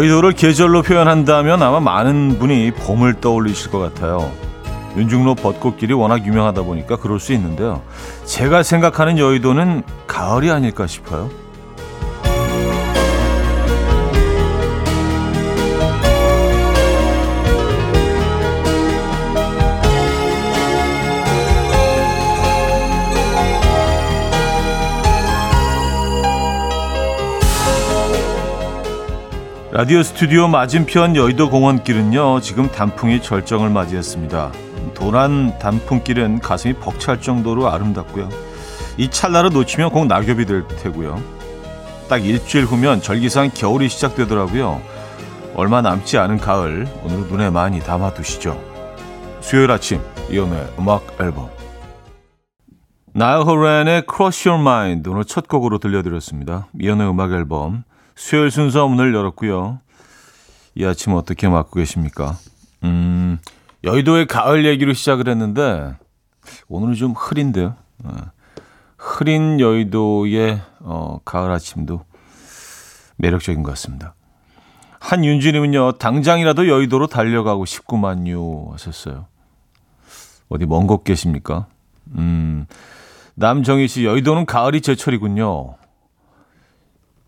여의도를 계절로 표현한다면 아마 많은 분이 봄을 떠올리실 것 같아요. 윤중로 벚꽃길이 워낙 유명하다 보니까 그럴 수 있는데요. 제가 생각하는 여의도는 가을이 아닐까 싶어요. 라디오 스튜디오 맞은편 여의도 공원길은요 지금 단풍이 절정을 맞이했습니다. 도난 단풍길은 가슴이 벅찰 정도로 아름답고요. 이 찰나를 놓치면 꼭 낙엽이 될 테고요. 딱 일주일 후면 절기상 겨울이 시작되더라고요. 얼마 남지 않은 가을 오늘 눈에 많이 담아두시죠. 수요일 아침 이연의 음악 앨범 나일 호렌의 Cross Your Mind 오늘 첫 곡으로 들려드렸습니다. 이연의 음악 앨범 수요일 순서 문을 열었고요. 이 아침 어떻게 맞고 계십니까? 음, 여의도의 가을 얘기로 시작을 했는데 오늘은 좀 흐린데요. 어, 흐린 여의도의 어, 가을 아침도 매력적인 것 같습니다. 한윤주님은요, 당장이라도 여의도로 달려가고 싶구만요 하셨어요. 어디 먼 곳 계십니까? 음, 남정희 씨, 여의도는 가을이 제철이군요.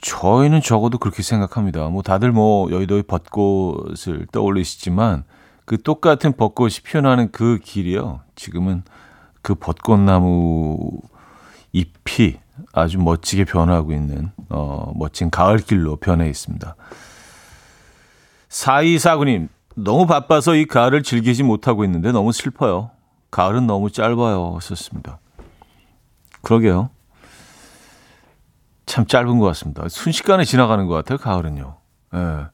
저희는 적어도 그렇게 생각합니다. 뭐 다들 뭐 여의도의 벚꽃을 떠올리시지만 그 똑같은 벚꽃이 피어나는 그 길이요. 지금은 그 벚꽃나무 잎이 아주 멋지게 변하고 있는 어, 멋진 가을길로 변해 있습니다. 4249님, 너무 바빠서 이 가을을 즐기지 못하고 있는데 너무 슬퍼요. 가을은 너무 짧아요. 썼습니다. 그러게요. 참 짧은 것 같습니다. 순식간에 지나가는 것 같아요, 가을은요. 예.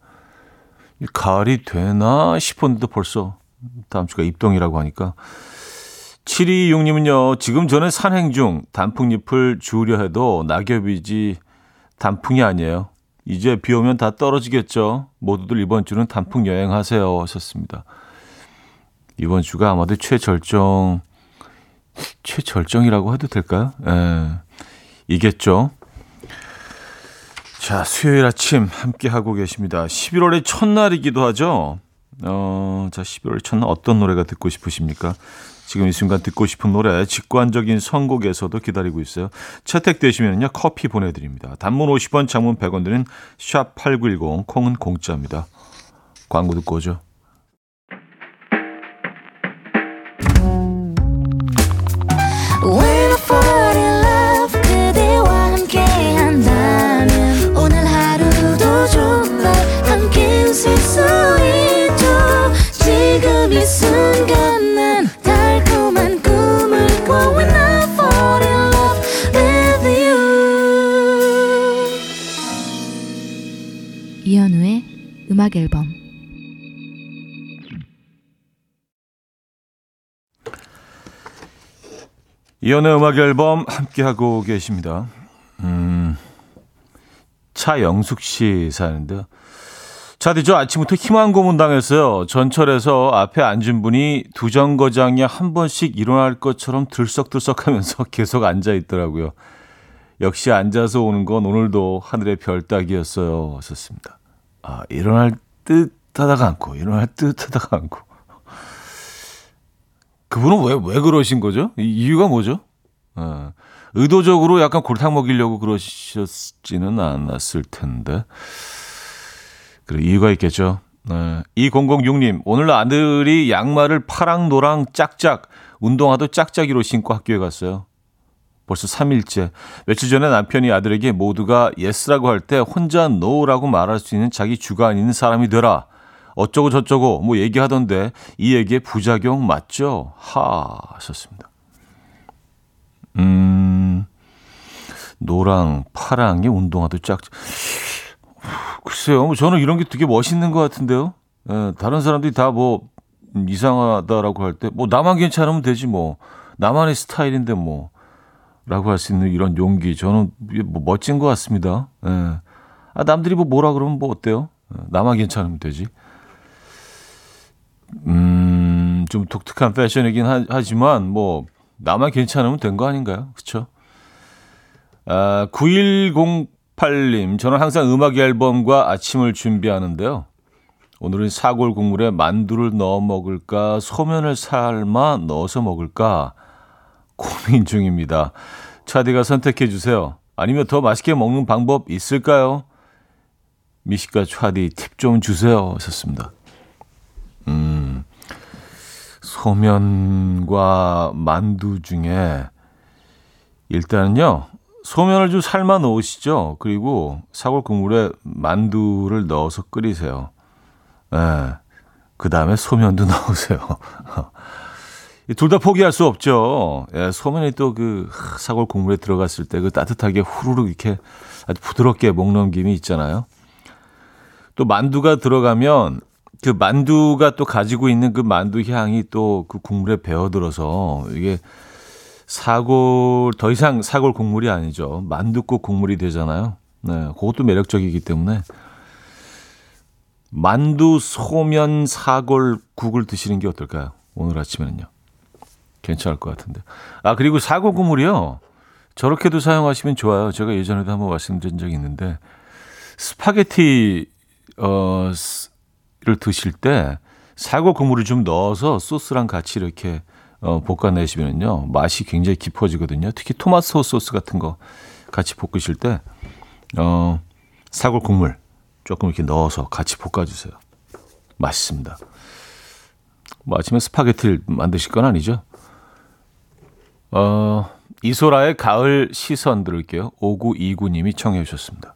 가을이 되나 싶었는데 벌써 다음 주가 입동이라고 하니까. 726님은요, 지금 저는 산행 중 단풍잎을 주우려 해도 낙엽이지 단풍이 아니에요. 이제 비 오면 다 떨어지겠죠. 모두들 이번 주는 단풍 여행하세요. 하셨습니다. 이번 주가 아마도 최절정, 최절정이라고 해도 될까요? 예. 이겠죠. 자, 수요일 아침 함께 하고 계십니다. 11월의 첫날이기도 하죠. 어, 자, 11월의 첫날 어떤 노래가 듣고 싶으십니까? 지금 이 순간 듣고 싶은 노래 직관적인 선곡에서도 기다리고 있어요. 채택되시면요 커피 보내드립니다. 단문 50원, 장문 100원 드는 샵 8910 콩은 공짜입니다. 광고 듣고 오죠. 이연의 음악 앨범 함께 하고 계십니다. 음, 차영숙 씨 사는데요. 자디 저 아침부터 희망 고문 당했어요. 전철에서 앞에 앉은 분이 두 정거장에 한 번씩 일어날 것처럼 들썩들썩 하면서 계속 앉아 있더라고요. 역시 앉아서 오는 건 오늘도 하늘의 별 따기였어요. 하셨습니다. 아, 일어날 듯 하다가 않고, 일어날 듯 하다가 않고. 그분은 왜, 왜 그러신 거죠? 이유가 뭐죠? 어, 의도적으로 약간 골탕 먹이려고 그러셨지는 않았을 텐데. 그래, 이유가 있겠죠. 네. 2006님, 오늘 아들이 양말을 파랑, 노랑, 짝짝, 운동화도 짝짝이로 신고 학교에 갔어요. 벌써 3일째. 며칠 전에 남편이 아들에게 모두가 yes라고 할 때 혼자 no라고 말할 수 있는 자기 주관 있는 사람이 되라. 어쩌고 저쩌고 뭐 얘기하던데 이 얘기의 부작용 맞죠? 하 하셨습니다. 음. 노랑 파랑의 운동화도 짝 글쎄요. 뭐 저는 이런 게 되게 멋있는 것 같은데요. 예, 다른 사람들이 다 뭐 이상하다라고 할 때 뭐 나만 괜찮으면 되지 뭐 나만의 스타일인데 뭐 라고 할 수 있는 이런 용기 저는 뭐 멋진 것 같습니다. 예. 아, 남들이 뭐 뭐라 그러면 뭐 어때요? 예, 나만 괜찮으면 되지. 음, 좀 독특한 패션이긴 하, 지만뭐 나만 괜찮으면 된 거 아닌가요? 그렇죠? 아, 910 8268님, 저는 항상 음악 앨범과 아침을 준비하는데요. 오늘은 사골 국물에 만두를 넣어 먹을까, 소면을 삶아 넣어서 먹을까 고민 중입니다. 차디가 선택해 주세요. 아니면 더 맛있게 먹는 방법 있을까요? 미식가 차디 팁 좀 주세요. 하셨습니다. 음, 소면과 만두 중에 일단은요, 소면을 좀 삶아 놓으시죠. 그리고 사골 국물에 만두를 넣어서 끓이세요. 예. 그 다음에 소면도 넣으세요. 둘 다 포기할 수 없죠. 예, 소면이 또 그 사골 국물에 들어갔을 때 그 따뜻하게 후루룩 이렇게 아주 부드럽게 목 넘김이 있잖아요. 또 만두가 들어가면 그 만두가 또 가지고 있는 그 만두 향이 또 그 국물에 배어들어서 이게 사골 더 이상 사골 국물이 아니죠. 만두국 국물이 되잖아요. 네, 그것도 매력적이기 때문에 만두 소면 사골 국을 드시는 게 어떨까요? 오늘 아침에는요. 괜찮을 것 같은데. 아 그리고 사골 국물이요. 저렇게도 사용하시면 좋아요. 제가 예전에도 한번 말씀드린 적이 있는데 스파게티 어를 드실 때 사골 국물을 좀 넣어서 소스랑 같이 이렇게 어, 볶아내시면요 맛이 굉장히 깊어지거든요. 특히 토마토 소스 같은 거 같이 볶으실 때 어, 사골 국물 조금 이렇게 넣어서 같이 볶아주세요. 맛있습니다. 뭐 아침에 스파게티를 만드실 건 아니죠? 어, 이소라의 가을 시선 들을게요. 5929님이 청해 주셨습니다.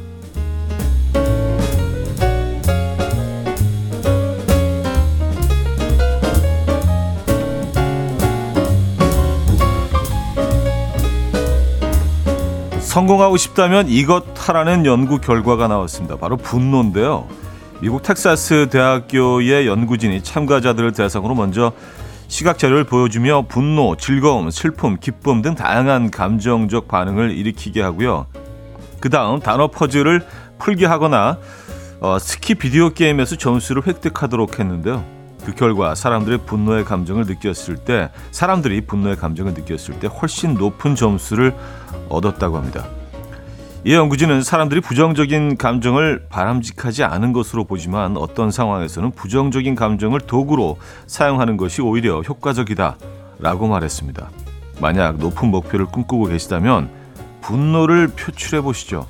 성공하고 싶다면 이것 하라는 연구 결과가 나왔습니다. 바로 분노인데요. 미국 텍사스 대학교의 연구진이 참가자들을 대상으로 먼저 시각 자료를 보여주며 분노, 즐거움, 슬픔, 기쁨 등 다양한 감정적 반응을 일으키게 하고요. 그 다음 단어 퍼즐을 풀게 하거나 어, 스키 비디오 게임에서 점수를 획득하도록 했는데요. 그 결과 사람들의 분노의 감정을 느꼈을 때 사람들이 분노의 감정을 느꼈을 때 훨씬 높은 점수를 얻었다고 합니다. 이 연구진은 사람들이 부정적인 감정을 바람직하지 않은 것으로 보지만 어떤 상황에서는 부정적인 감정을 도구로 사용하는 것이 오히려 효과적이다라고 말했습니다. 만약 높은 목표를 꿈꾸고 계시다면 분노를 표출해 보시죠.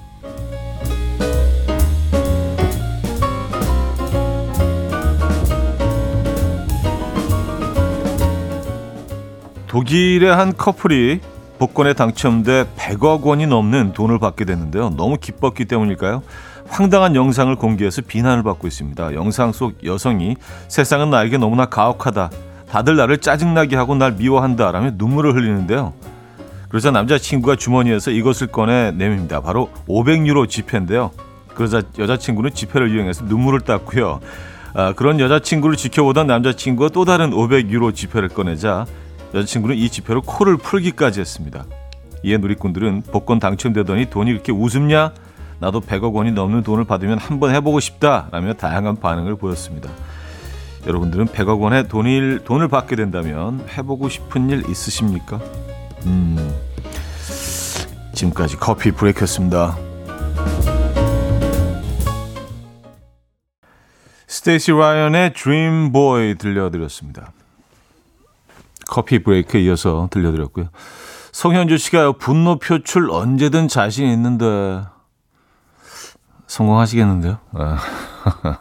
독일의 한 커플이 복권에 당첨돼 100억 원이 넘는 돈을 받게 됐는데요. 너무 기뻤기 때문일까요? 황당한 영상을 공개해서 비난을 받고 있습니다. 영상 속 여성이 세상은 나에게 너무나 가혹하다. 다들 나를 짜증나게 하고 날 미워한다. 라며 눈물을 흘리는데요. 그러자 남자친구가 주머니에서 이것을 꺼내 내밉니다. 바로 500유로 지폐인데요. 그러자 여자친구는 지폐를 이용해서 눈물을 닦고요. 아, 그런 여자친구를 지켜보던 남자친구가 또 다른 500유로 지폐를 꺼내자 여자친구는 이 지폐로 코를 풀기까지 했습니다. 이에 누리꾼들은 복권 당첨되더니 돈이 이렇게 웃음냐? 나도 100억 원이 넘는 돈을 받으면 한번 해보고 싶다. 라며 다양한 반응을 보였습니다. 여러분들은 100억 원의 돈을, 돈을 받게 된다면 해보고 싶은 일 있으십니까? 음, 지금까지 커피 브레이크였습니다. 스테이시 라이언의 Dream Boy 들려드렸습니다. 커피 브레이크에 이어서 들려드렸고요. 송현주 씨가 분노 표출 언제든 자신 있는데 성공하시겠는데요? 아.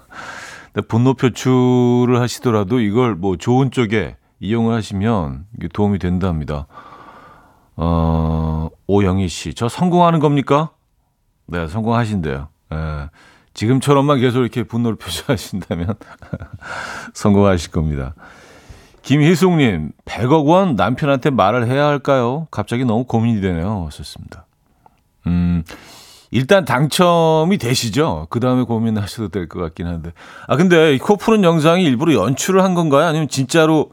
분노 표출을 하시더라도 이걸 뭐 좋은 쪽에 이용을 하시면 도움이 된답니다. 어, 오영희 씨, 저 성공하는 겁니까? 네, 성공하신대요. 예. 지금처럼만 계속 이렇게 분노를 표출하신다면 성공하실 겁니다. 김희숙님, 100억 원 남편한테 말을 해야 할까요? 갑자기 너무 고민이 되네요. 썼습니다. 음, 일단 당첨이 되시죠? 그 다음에 고민하셔도 될 것 같긴 한데. 아, 근데 이코 푸는 영상이 일부러 연출을 한 건가요? 아니면 진짜로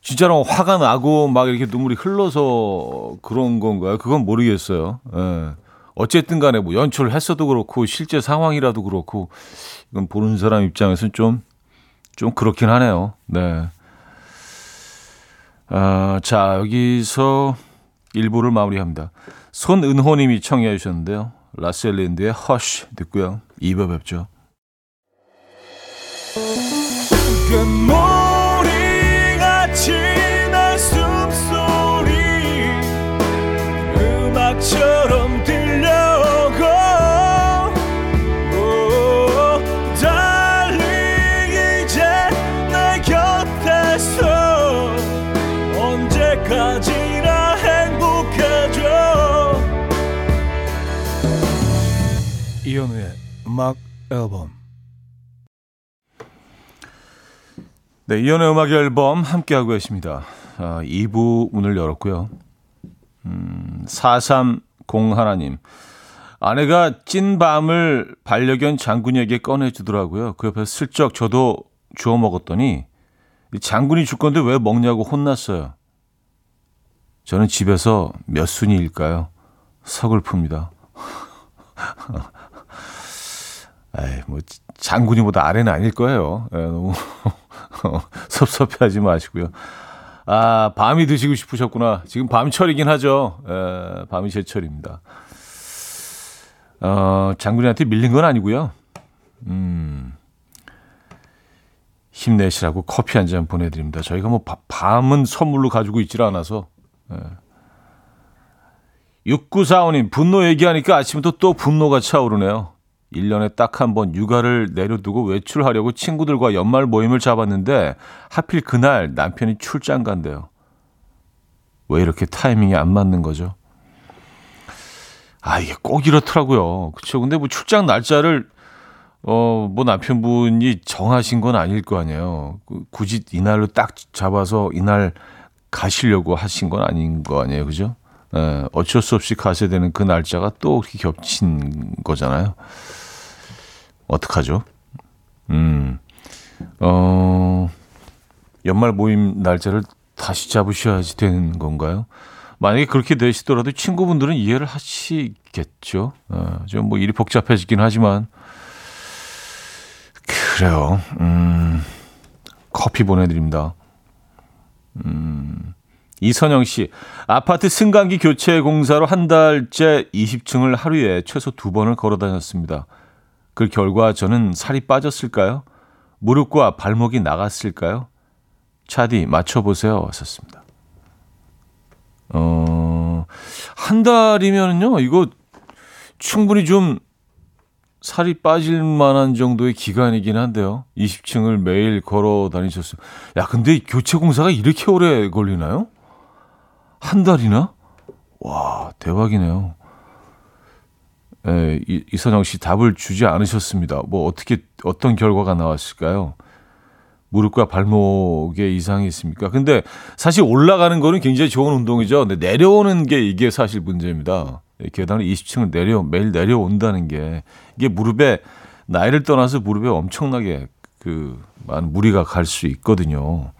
진짜로 화가 나고 막 이렇게 눈물이 흘러서 그런 건가요? 그건 모르겠어요. 예. 어쨌든 간에 뭐 연출을 했어도 그렇고 실제 상황이라도 그렇고 이건 보는 사람 입장에서는 좀, 좀 그렇긴 하네요. 네. 아, 자, 여기서 1부를 마무리합니다. 손은호님이 청해 주셨는데요. 라셀린드의 허쉬 듣고요. 2부 뵙죠. 금모리같이 날 숨소리 음악처럼 음악 앨범 네, 이연의 음악 앨범 함께하고 계십니다. 아, 2부 문을 열었고요. 음, 4301님. 아내가 찐 밤을 반려견 장군에게 꺼내주더라고요. 그 옆에 슬쩍 저도 주워 먹었더니 장군이 줄 건데 왜 먹냐고 혼났어요. 저는 집에서 몇 순위일까요? 서글픕니다. 에이, 뭐 장군이보다 아래는 아닐 거예요. 에, 너무 섭섭해하지 마시고요. 아, 밤이 드시고 싶으셨구나. 지금 밤철이긴 하죠. 에, 밤이 제철입니다. 어, 장군이한테 밀린 건 아니고요. 음, 힘내시라고 커피 한 잔 보내드립니다. 저희가 뭐 밤은 선물로 가지고 있질 않아서. 에. 6945님, 분노 얘기하니까 아침부터 또 분노가 차오르네요. 1년에 딱 한 번 육아를 내려두고 외출하려고 친구들과 연말 모임을 잡았는데 하필 그날 남편이 출장 간대요. 왜 이렇게 타이밍이 안 맞는 거죠? 아, 이게 꼭 이렇더라고요. 그쵸. 근데 뭐 출장 날짜를, 어, 뭐 남편분이 정하신 건 아닐 거 아니에요. 그 굳이 이날로 딱 잡아서 이날 가시려고 하신 건 아닌 거 아니에요. 그죠? 예, 어쩔 수 없이 가셔야 되는 그 날짜가 또 이렇게 겹친 거잖아요. 어떡하죠? 음, 어, 연말 모임 날짜를 다시 잡으셔야지 되는 건가요? 만약에 그렇게 되시더라도 친구분들은 이해를 하시겠죠. 어, 좀뭐 일이 복잡해지긴 하지만 그래요. 음, 커피 보내드립니다. 음, 이선영 씨, 아파트 승강기 교체 공사로 한 달째 20층을 하루에 최소 두 번을 걸어 다녔습니다. 그 결과 저는 살이 빠졌을까요? 무릎과 발목이 나갔을까요? 차디 맞춰보세요. 왔었습니다. 어, 한 달이면요, 이거 충분히 좀 살이 빠질 만한 정도의 기간이긴 한데요. 20층을 매일 걸어 다니셨어요. 야, 근데 교체 공사가 이렇게 오래 걸리나요? 한 달이나? 와, 대박이네요. 예, 이, 이선영 씨 답을 주지 않으셨습니다. 뭐 어떻게 어떤 결과가 나왔을까요? 무릎과 발목에 이상이 있습니까? 근데 사실 올라가는 거는 굉장히 좋은 운동이죠. 근데 내려오는 게 이게 사실 문제입니다. 계단을 20층을 내려 매일 내려온다는 게 이게 무릎에 나이를 떠나서 무릎에 엄청나게 그 많은 무리가 갈 수 있거든요.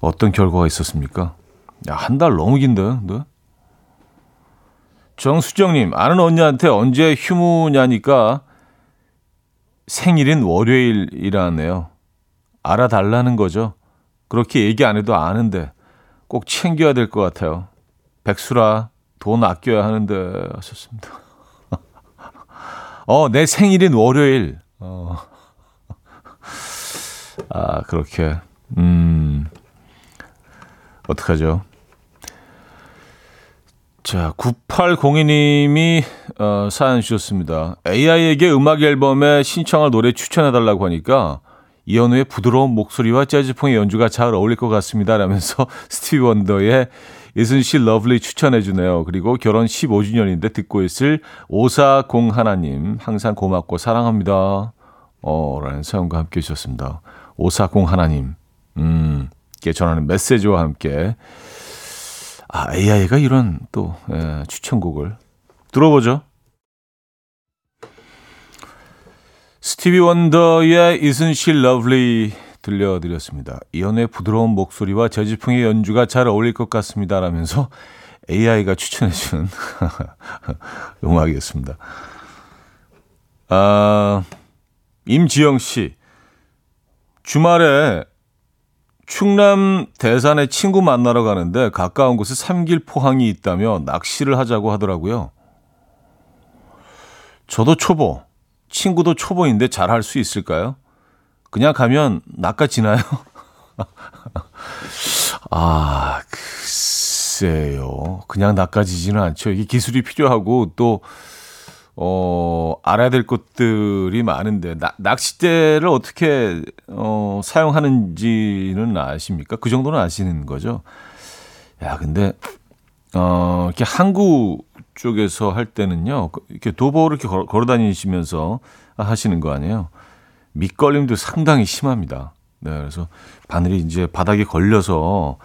어떤 결과가 있었습니까? 야, 한 달 너무 긴데, 네? 정수정님, 아는 언니한테 언제 휴무냐니까 생일인 월요일이라네요. 알아달라는 거죠. 그렇게 얘기 안 해도 아는데 꼭 챙겨야 될 것 같아요. 백수라 돈 아껴야 하는데 하셨습니다. 어, 내 생일인 월요일. 어. 아, 그렇게. 음. 어떡하죠? 자, 9802님이 어, 사연 주셨습니다. AI에게 음악 앨범에 신청할 노래 추천해달라고 하니까 이현우의 부드러운 목소리와 재즈풍의 연주가 잘 어울릴 것 같습니다. 라면서 스티비 원더의 Isn't She Lovely 추천해주네요. 그리고 결혼 15주년인데 듣고 있을 5401 하나님 항상 고맙고 사랑합니다. 어, 라는 사연과 함께 해주셨습니다. 5401 하나님 음, 께 전하는 메시지와 함께 아, AI가 이런 또 예, 추천곡을 들어보죠. 스티비 원더의 Isn't She Lovely 들려드렸습니다. 이연의 부드러운 목소리와 재지풍의 연주가 잘 어울릴 것 같습니다. 라면서 AI가 추천해주는 음악이었습니다. 아, 임지영 씨. 주말에 충남 대산에 친구 만나러 가는데 가까운 곳에 삼길 포항이 있다며 낚시를 하자고 하더라고요. 저도 초보, 친구도 초보인데 잘 할 수 있을까요? 그냥 가면 낚아지나요? 아, 글쎄요. 그냥 낚아지지는 않죠. 이게 기술이 필요하고 또, 어, 알아야 될 것들이 많은데, 나, 낚싯대를 어떻게, 어, 사용하는지는 아십니까? 그 정도는 아시는 거죠? 야, 근데, 어, 이렇게 항구 쪽에서 할 때는요, 그 이렇게 도보를 이렇게 걸어, 걸어 다니시면서 하시는 거 아니에요? 밑걸림도 상당히 심합니다. 네, 그래서 바늘이 이제 바닥에 걸려서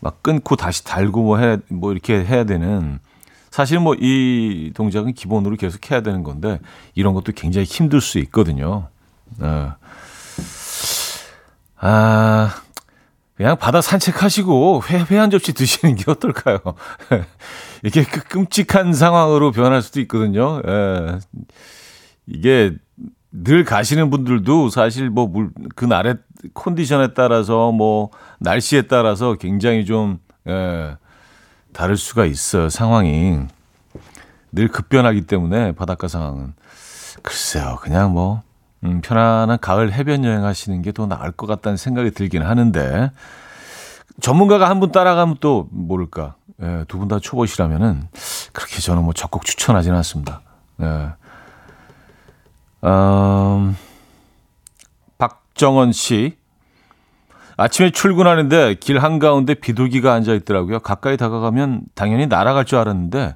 막 끊고 다시 달고 뭐 해, 뭐 이렇게 해야 되는 사실 뭐 이 동작은 기본으로 계속 해야 되는 건데 이런 것도 굉장히 힘들 수 있거든요. 네. 아, 그냥 바다 산책하시고 회, 회 한 접시 드시는 게 어떨까요? 이게 그 끔찍한 상황으로 변할 수도 있거든요. 예. 이게 늘 가시는 분들도 사실 뭐 물, 그 날의 컨디션에 따라서 뭐 날씨에 따라서 굉장히 좀, 예, 다를 수가 있어요. 상황이. 늘 급변하기 때문에 바닷가 상황은. 글쎄요. 그냥 뭐, 음, 편안한 가을 해변 여행 하시는 게 더 나을 것 같다는 생각이 들긴 하는데, 전문가가 한 분 따라가면 또 모를까. 예, 두 분 다 초보시라면은 그렇게 저는 뭐 적극 추천하지는 않습니다. 예. 음, 박정원 씨. 아침에 출근하는데 길 한가운데 비둘기가 앉아 있더라고요. 가까이 다가가면 당연히 날아갈 줄 알았는데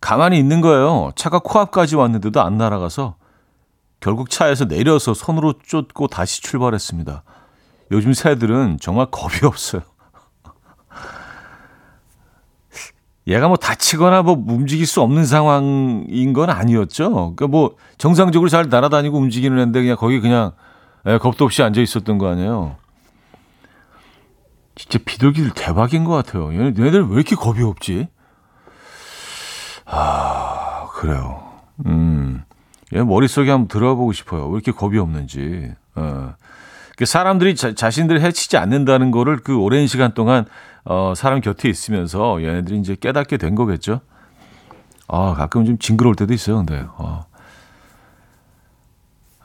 가만히 있는 거예요. 차가 코앞까지 왔는데도 안 날아가서 결국 차에서 내려서 손으로 쫓고 다시 출발했습니다. 요즘 새들은 정말 겁이 없어요. 얘가 뭐 다치거나 뭐 움직일 수 없는 상황인 건 아니었죠. 그러니까 뭐 정상적으로 잘 날아다니고 움직이는 애인데 그냥 거기 그냥 예, 겁도 없이 앉아 있었던 거 아니에요. 진짜 비둘기들 대박인 것 같아요. 얘네, 얘네들 왜 이렇게 겁이 없지? 아, 그래요. 음. 얘 머릿속에 한번 들어보고 싶어요. 왜 이렇게 겁이 없는지. 어. 사람들이 자, 자신들 해치지 않는다는 거를 그 오랜 시간 동안 어, 사람 곁에 있으면서 얘네들이 이제 깨닫게 된 거겠죠. 아, 가끔 좀 징그러울 때도 있어요, 근데. 어.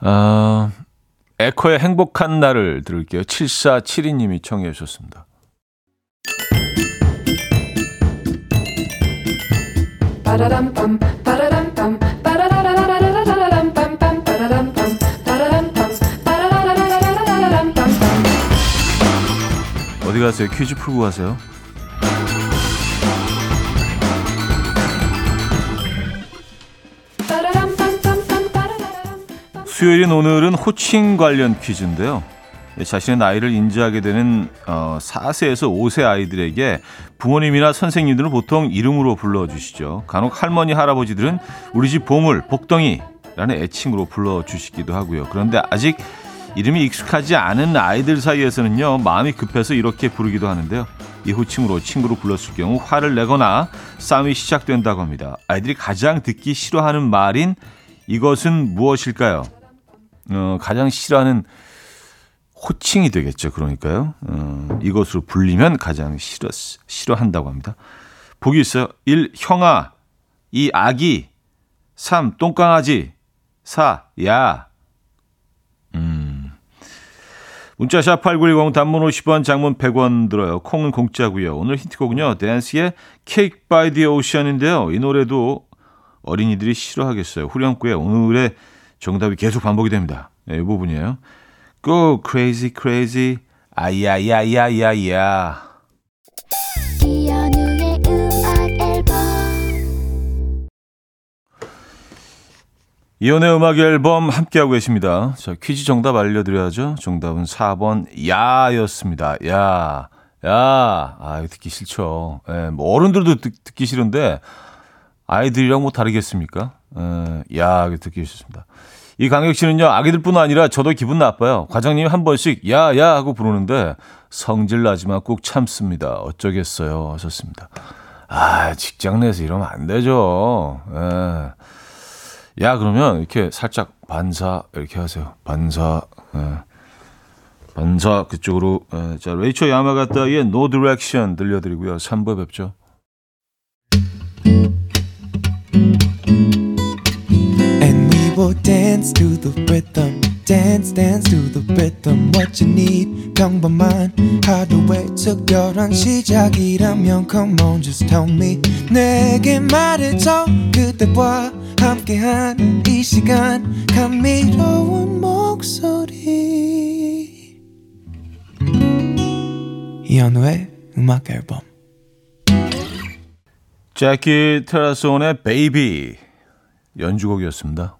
아, 에코의 행복한 날을 들을게요. 7472님이 청해 주셨습니다. 어디 가세요? 퀴즈 풀고 가세요. 수요일인 오늘은 호칭 관련 퀴즈인데요. 자신의 나이를 인지하게 되는 어, 4세에서 5세 아이들에게 부모님이나 선생님들은 보통 이름으로 불러주시죠. 간혹 할머니, 할아버지들은 우리 집 보물, 복덩이라는 애칭으로 불러주시기도 하고요. 그런데 아직 이름이 익숙하지 않은 아이들 사이에서는요, 마음이 급해서 이렇게 부르기도 하는데요. 이 호칭으로 친구로 불렀을 경우 화를 내거나 싸움이 시작된다고 합니다. 아이들이 가장 듣기 싫어하는 말인 이것은 무엇일까요? 어, 가장 싫어하는 호칭이 되겠죠. 그러니까요. 어, 이것으로 불리면 가장 싫어, 싫어한다고 합니다. 보기 있어요. 1. 형아 2. 아기 3. 똥강아지 4. 야 음. 문자 샵 8910 단문 50원 장문 100원 들어요. 콩은 공짜고요. 오늘 힌트곡은요. 댄스의 Cake by the Ocean인데요. 이 노래도 어린이들이 싫어하겠어요. 후렴구에 오늘의 정답이 계속 반복이 됩니다. 네, 이 부분이에요. Go crazy crazy 아야야야야야 이연우의 음악 앨범 이연의 음악 앨범 함께하고 계십니다. 자, 퀴즈 정답 알려드려야죠. 정답은 4번 야였습니다. 야, 야, 아 듣기 싫죠. 예, 뭐 어른들도 듣, 듣기 싫은데 아이들이랑 뭐 다르겠습니까? 예, 야, 듣기 싫습니다. 이 강혁 씨는요, 아기들뿐 아니라 저도 기분 나빠요. 과장님이 한 번씩 야 야 하고 부르는데 성질 나지만 꾹 참습니다. 어쩌겠어요. 하셨습니다. 아, 직장 내에서 이러면 안 되죠. 예. 야, 그러면 이렇게 살짝 반사 이렇게 하세요. 반사. 예. 반사 그쪽으로. 예. 자, 레이처 야마가타의 No Direction 들려드리고요. 3부에 뵙죠. Will dance to the rhythm. Dance, dance to the rhythm. What you need, 평범한 하루의 특별한 시작이라면 Come on, just tell me. 내게 말해줘. 그대와 함께한 이 시간. 감미로운 목소리. 이현우의 음악 앨범. 재키 테라손의 베이비 연주곡이었습니다.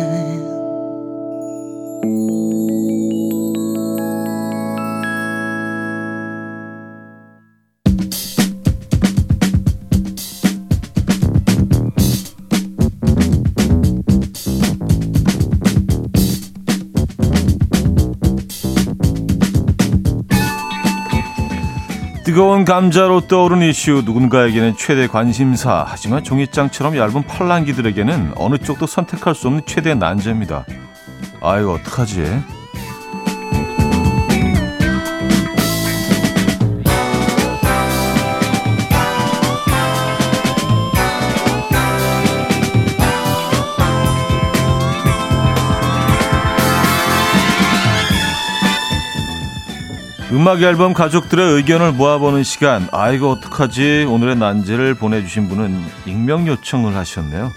뜨거운 감자로 떠오른 이슈 누군가에게는 최대 관심사 하지만 종이장처럼 얇은 팔랑기들에게는 어느 쪽도 선택할 수 없는 최대 난제입니다. 아 이거 어떡하지? 음악 앨범 가족들의 의견을 모아보는 시간. 아 이거 어떡하지? 오늘의 난제를 보내주신 분은 익명 요청을 하셨네요.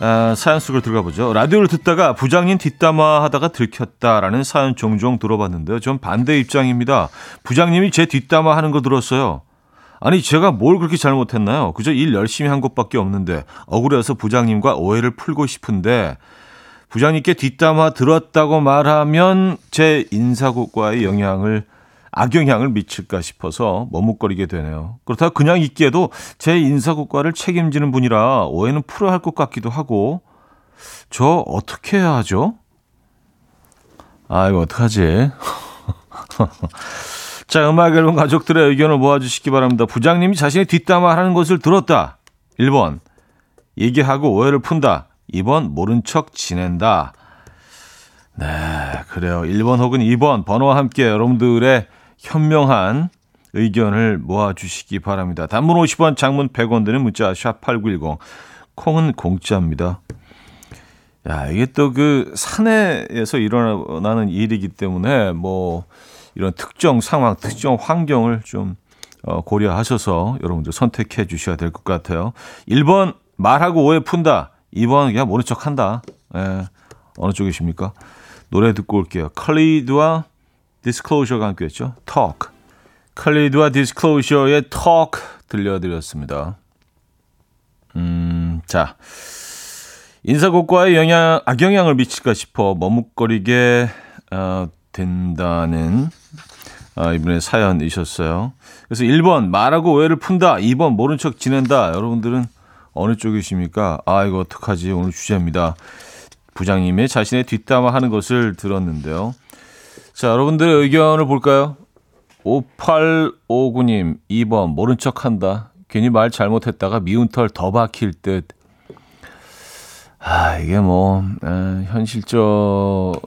아, 사연 속을 들어가 보죠. 라디오를 듣다가 부장님 뒷담화 하다가 들켰다라는 사연 종종 들어봤는데요. 전 반대 입장입니다. 부장님이 제 뒷담화 하는 거 들었어요. 아니 제가 뭘 그렇게 잘못했나요? 그저 일 열심히 한 것밖에 없는데 억울해서 부장님과 오해를 풀고 싶은데 부장님께 뒷담화 들었다고 말하면 제 인사고과의 영향을 악영향을 미칠까 싶어서 머뭇거리게 되네요. 그렇다고 그냥 있기에도 제 인사고과를 책임지는 분이라 오해는 풀어야 할 것 같기도 하고 저 어떻게 해야 하죠? 아 이거 어떡하지? 자 음악 앨범 가족들의 의견을 모아주시기 바랍니다. 부장님이 자신의 뒷담화 하는 것을 들었다. 1번 얘기하고 오해를 푼다. 2번 모른 척 지낸다. 네, 그래요. 1번 혹은 2번 번호와 함께 여러분들의 현명한 의견을 모아주시기 바랍니다. 단문 50원, 장문 100원 드는 문자 샵 8910 콩은 공짜입니다. 야, 이게 또그 사내에서 일어나는 일이기 때문에 뭐 이런 특정 상황, 특정 환경을 좀 어, 고려하셔서 여러분들 선택해 주셔야 될 것 같아요. 1번 말하고 오해 푼다. 2번 그냥 모른 척 한다. 예. 어느 쪽이십니까? 노래 듣고 올게요. 컬리드와 디스클로저가 함께 했죠. Talk. 컬리드와 디스클로저의 Talk 들려드렸습니다. 음, 자. 인사고과에 영향, 악영향을 미칠까 싶어 머뭇거리게 어, 된다는 아, 이분의 사연이셨어요. 그래서 1번 말하고 오해를 푼다. 2번 모른 척 지낸다. 여러분들은 어느 쪽이십니까? 아 이거 어떡하지? 오늘 주제입니다. 부장님의 자신의 뒷담화 하는 것을 들었는데요. 자 여러분들의 의견을 볼까요? 5859님 2번 모른 척 한다. 괜히 말 잘못했다가 미운 털 더 박힐 듯. 아, 이게 뭐, 에, 현실적인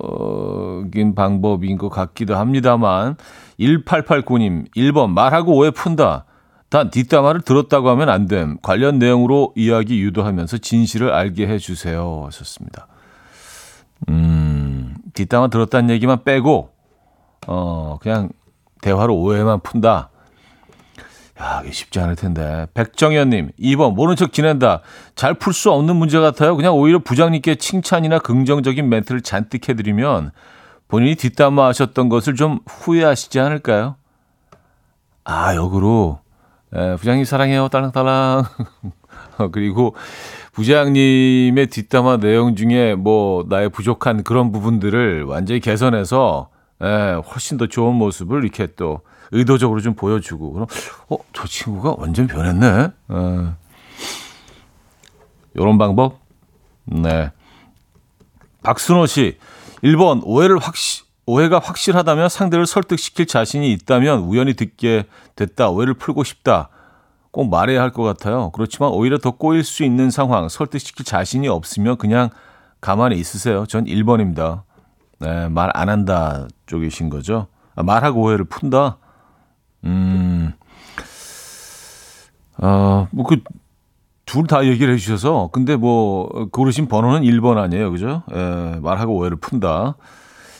방법인 것 같기도 합니다만, 1889님, 1번, 말하고 오해 푼다. 단, 뒷담화를 들었다고 하면 안 됨. 관련 내용으로 이야기 유도하면서 진실을 알게 해주세요. 하셨습니다. 음, 뒷담화 들었다는 얘기만 빼고, 어, 그냥 대화로 오해만 푼다. 야, 이게 쉽지 않을 텐데. 백정현님, 2번, 모른 척 지낸다. 잘 풀 수 없는 문제 같아요. 그냥 오히려 부장님께 칭찬이나 긍정적인 멘트를 잔뜩 해드리면 본인이 뒷담화 하셨던 것을 좀 후회하시지 않을까요? 아, 역으로. 에, 부장님 사랑해요. 딸랑딸랑. 그리고 부장님의 뒷담화 내용 중에 뭐 나의 부족한 그런 부분들을 완전히 개선해서 에, 훨씬 더 좋은 모습을 이렇게 또 의도적으로 좀 보여주고 그럼 어 저 친구가 완전 변했네. 어. 이런 방법. 네. 박순호 씨 1번 오해를 확시 오해가 확실하다면 상대를 설득시킬 자신이 있다면 우연히 듣게 됐다. 오해를 풀고 싶다. 꼭 말해야 할 것 같아요. 그렇지만 오히려 더 꼬일 수 있는 상황, 설득시킬 자신이 없으면 그냥 가만히 있으세요. 전 1번입니다. 네, 말 안 한다 쪽이신 거죠. 아, 말하고 오해를 푼다. 음, 어, 뭐, 그, 둘 다 얘기를 해주셔서, 근데 뭐, 고르신 번호는 1번 아니에요. 그죠? 예, 말하고 오해를 푼다.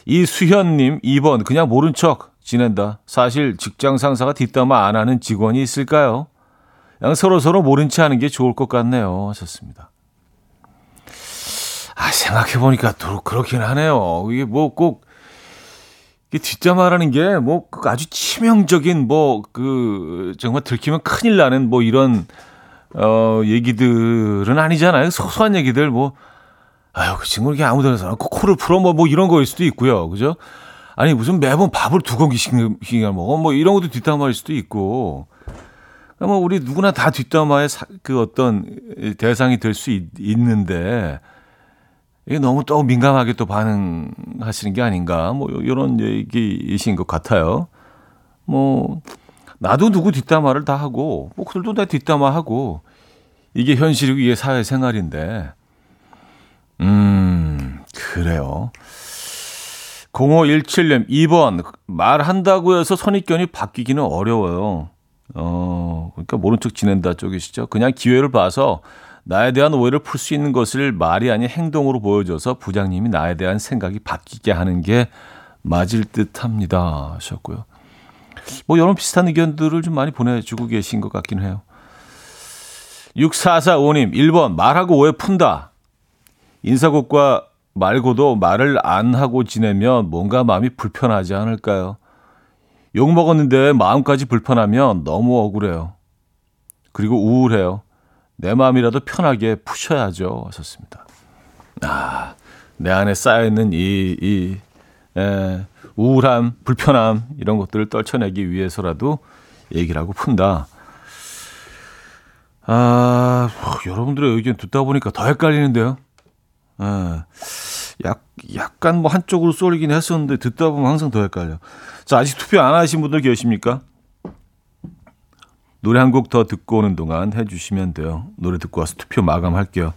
이수현님, 2번, 그냥 모른 척 지낸다. 사실 직장 상사가 뒷담화 안 하는 직원이 있을까요? 그냥 서로 서로 모른 체 하는 게 좋을 것 같네요. 하셨습니다. 아, 생각해 보니까 또 그렇긴 하네요. 이게 뭐꼭 이 뒷담화라는 게 뭐 아주 치명적인 뭐 그 정말 들키면 큰일 나는 뭐 이런 어 얘기들은 아니잖아요. 소소한 얘기들 뭐 아유 그 친구 이렇게 아무 데나 서 코를 풀어 뭐, 뭐 이런 거일 수도 있고요. 그죠? 아니 무슨 매번 밥을 두 공기씩 먹어 뭐 이런 것도 뒷담화일 수도 있고 뭐 우리 누구나 다 뒷담화의 사, 그 어떤 대상이 될 수 있는데 이게 너무 또 민감하게 또 반응하시는 게 아닌가 뭐 이런 얘기이신 것 같아요. 뭐 나도 누구 뒷담화를 다 하고 뭐 그들도 다 뒷담화 하고 이게 현실이고 이게 사회생활인데 음 그래요. 0517님 2번 말한다고 해서 선입견이 바뀌기는 어려워요. 어 그러니까 모른 척 지낸다 쪽이시죠. 그냥 기회를 봐서 나에 대한 오해를 풀 수 있는 것을 말이 아닌 행동으로 보여줘서 부장님이 나에 대한 생각이 바뀌게 하는 게 맞을 듯 합니다. 하셨고요. 뭐 이런 비슷한 의견들을 좀 많이 보내주고 계신 것 같긴 해요. 6445님, 1번, 말하고 오해 푼다. 인사고과 말고도 말을 안 하고 지내면 뭔가 마음이 불편하지 않을까요? 욕 먹었는데 마음까지 불편하면 너무 억울해요. 그리고 우울해요. 내 마음이라도 편하게 푸셔야죠. 하셨습니다. 아, 내 안에 쌓여있는 이, 이, 에, 우울함, 불편함, 이런 것들을 떨쳐내기 위해서라도 얘기를 하고 푼다. 아, 뭐, 여러분들의 의견 듣다 보니까 더 헷갈리는데요. 에, 약, 약간 뭐 한쪽으로 쏠리긴 했었는데 듣다 보면 항상 더 헷갈려. 자, 아직 투표 안 하신 분들 계십니까? 노래 한 곡 더 듣고 오는 동안 해주시면 돼요. 노래 듣고 와서 투표 마감할게요.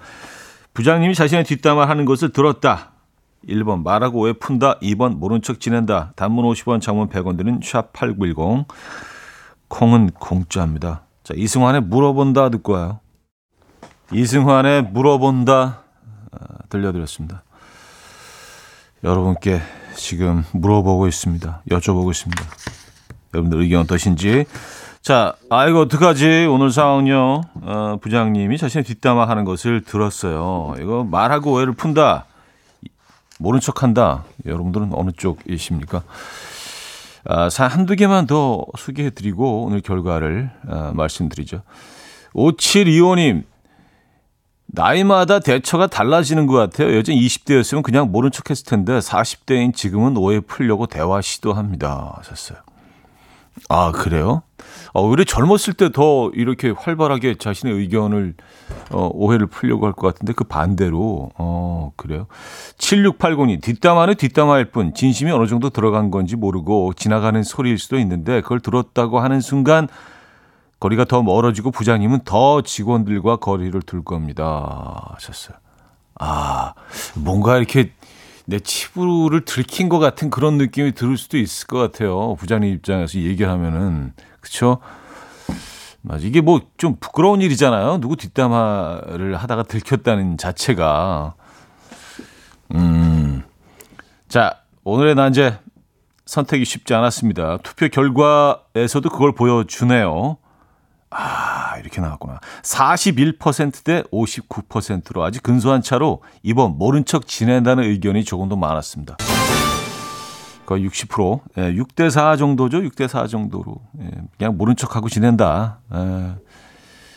부장님이 자신의 뒷담화 하는 것을 들었다. 1번 말하고 오해 푼다. 2번 모른 척 지낸다. 단문 50원, 장문 100원 드는 샵8910. 콩은 공짜입니다. 자, 이승환의 물어본다 듣고 와요. 이승환의 물어본다 아, 들려드렸습니다. 여러분께 지금 물어보고 있습니다. 여쭤보고 있습니다. 여러분들 의견 어떠신지 자, 아, 이거 어떡하지? 오늘 상황요. 어, 부장님이 자신의 뒷담화 하는 것을 들었어요. 이거 말하고 오해를 푼다. 모른 척 한다. 여러분들은 어느 쪽이십니까? 아, 사 한두 개만 더 소개해드리고 오늘 결과를 아, 말씀드리죠. 5725님, 나이마다 대처가 달라지는 것 같아요. 여전히 20대였으면 그냥 모른 척 했을 텐데 40대인 지금은 오해 풀려고 대화 시도합니다. 하셨어요. 아, 그래요? 어, 오히려 젊었을 때 더 이렇게 활발하게 자신의 의견을, 어, 오해를 풀려고 할 것 같은데 그 반대로, 어, 그래요? 7680이 뒷담 화는 뒷담화일 뿐, 진심이 어느 정도 들어간 건지 모르고 지나가는 소리일 수도 있는데 그걸 들었다고 하는 순간 거리가 더 멀어지고 부장님은 더 직원들과 거리를 둘 겁니다. 하셨어요. 아, 뭔가 이렇게 내 치부를 들킨 것 같은 그런 느낌이 들을 수도 있을 것 같아요. 부장님 입장에서 얘기를 하면은. 그쵸? 맞아. 이게 뭐 좀 부끄러운 일이잖아요. 누구 뒷담화를 하다가 들켰다는 자체가. 음. 자, 오늘의 난제 선택이 쉽지 않았습니다. 투표 결과에서도 그걸 보여주네요. 아, 이렇게 나왔구나. 41%대 59%로 아주 근소한 차로 이번 모른 척 지낸다는 의견이 조금 더 많았습니다. 거의 60%, 예, 6대 4 정도죠. 6대 4 정도로. 예, 그냥 모른 척 하고 지낸다. 예,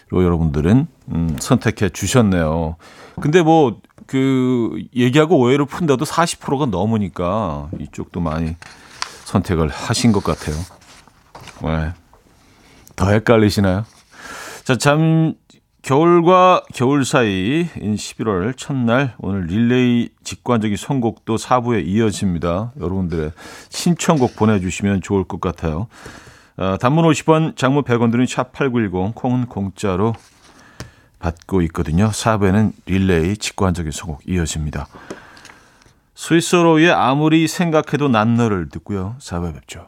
로 여러분들은 음, 선택해 주셨네요. 근데 뭐 그 얘기하고 오해를 푼다도 40%가 넘으니까 이쪽도 많이 선택을 하신 것 같아요. 네. 더 헷갈리시나요? 자, 참 겨울과 겨울 사이인 11월 첫날 오늘 릴레이 직관적인 선곡도 4부에 이어집니다. 여러분들의 신청곡 보내주시면 좋을 것 같아요. 어, 단문 50원, 장문 100원 드는 샵8910, 콩은 공짜로 받고 있거든요. 4부에는 릴레이 직관적인 선곡 이어집니다. 스위스로의 아무리 생각해도 난 너를 듣고요. 4부에 뵙죠.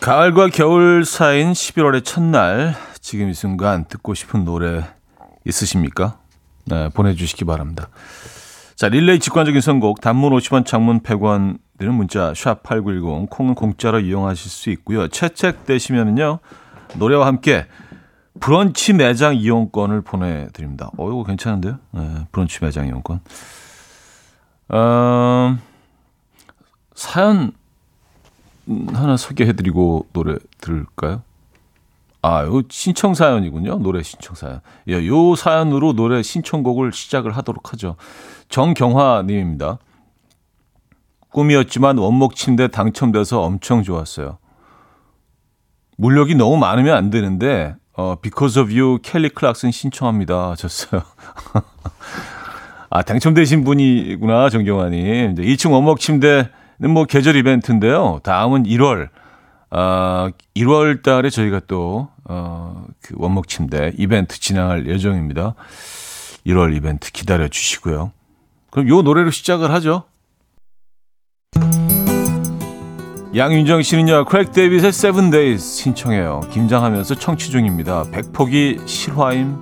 가을과 겨울 사이인 11월의 첫날 지금 이 순간 듣고 싶은 노래 있으십니까? 네, 보내주시기 바랍니다. 자, 릴레이 직관적인 선곡 단문 50원, 장문 100원 드는 문자 샵 8910 콩은 공짜로 이용하실 수 있고요. 채택되시면은요. 노래와 함께 브런치 매장 이용권을 보내드립니다. 어, 이거 괜찮은데요? 네, 브런치 매장 이용권. 어, 사연 하나 소개해드리고 노래 들을까요? 아, 요 신청 사연이군요. 노래 신청 사연. 예, 요 사연으로 노래 신청곡을 시작을 하도록 하죠. 정경화 님입니다. 꿈이었지만 원목 침대 당첨돼서 엄청 좋았어요. 물력이 너무 많으면 안 되는데 어, Because of You 켈리 클락슨 신청합니다. 하셨어요. 아, 당첨되신 분이구나, 정경화님. 이제 2층 원목 침대는 뭐 계절 이벤트인데요. 다음은 1월. 아, 1월 달에 저희가 또, 어, 그 원목 침대 이벤트 진행할 예정입니다. 1월 이벤트 기다려 주시고요. 그럼 요 노래로 시작을 하죠. 양윤정 씨는요, Craig David의 Seven Days 신청해요. 김장하면서 청취 중입니다. 백 포기 실화임.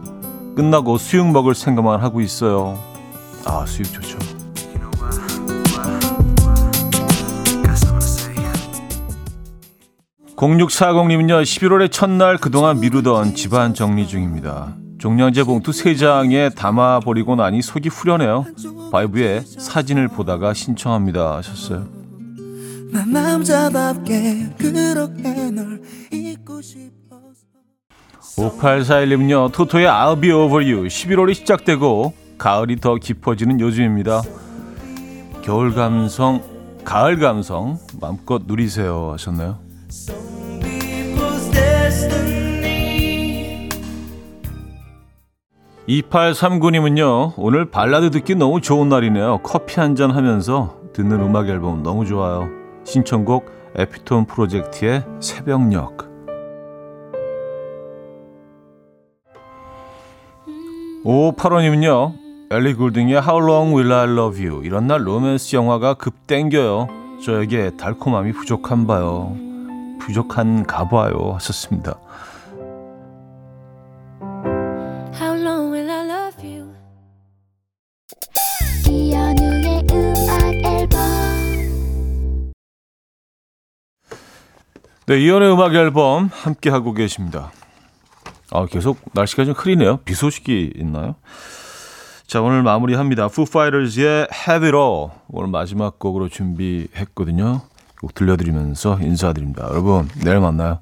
끝나고 수육 먹을 생각만 하고 있어요. 아, 수육 좋죠. 0640님은요, 11월의 첫날 그동안 미루던 집안 정리 중입니다. 종량제 봉투 3장에 담아버리고 나니 속이 후련해요. 바이브의 사진을 보다가 신청합니다. 하셨어요. 난 남자답게 그렇게 널 잊고 싶어 5841님은요, 토토의 I'll be over you. 11월이 시작되고 가을이 더 깊어지는 요즘입니다. 겨울 감성, 가을 감성 마음껏 누리세요 하셨나요? 2839님은요, 오늘 발라드 듣기 너무 좋은 날이네요. 커피 한 잔 하면서 듣는 음악 앨범 너무 좋아요. 신청곡 에피톤 프로젝트의 새벽녘. 5585님은요, 엘리 굴딩의 How Long Will I Love You 이런 날 로맨스 영화가 급 땡겨요. 저에게 달콤함이 부족한 봐요. 부족한가 봐요 하셨습니다. 네, 이연의 음악 앨범 함께 하고 계십니다. 아, 계속 날씨가 좀 흐리네요. 비 소식이 있나요? 자, 오늘 마무리합니다. Foo Fighters의 Have It All 오늘 마지막 곡으로 준비했거든요. 곡 들려드리면서 인사드립니다. 여러분, 내일 만나요.